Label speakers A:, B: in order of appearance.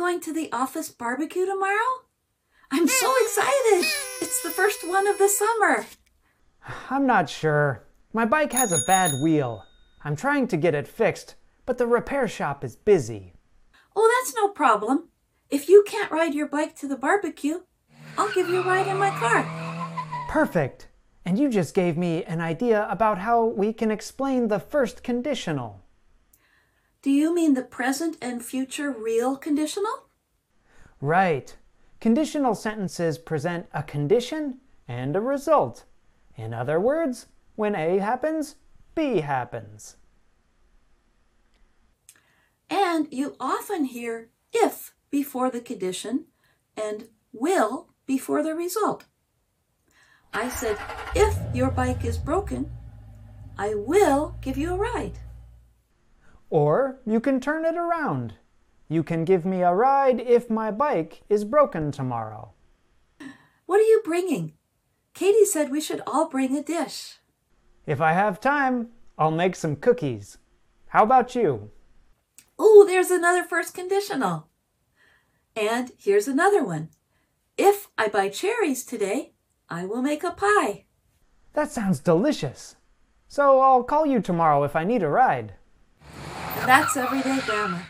A: going to the office barbecue tomorrow? I'm so excited! It's the first one of the summer.
B: I'm not sure. My bike has a bad wheel. I'm trying to get it fixed, but the repair shop is busy.
A: Oh, that's no problem. If you can't ride your bike to the barbecue, I'll give you a ride in my car.
B: Perfect. And you just gave me an idea about how we can explain the first conditional.
A: Do you mean the present and future real conditional?
B: Right. Conditional sentences present a condition and a result. In other words, when A happens, B happens.
A: And you often hear if before the condition and will before the result. I said, if your bike is broken, I will give you a ride.
B: Or you can turn it around. You can give me a ride if my bike is broken tomorrow.
A: What are you bringing? Katie said we should all bring a dish.
B: If I have time, I'll make some cookies. How about you?
A: Oh, there's another first conditional. And here's another one. If I buy cherries today, I will make a pie.
B: That sounds delicious. So I'll call you tomorrow if I need a ride.
A: That's everyday grammar.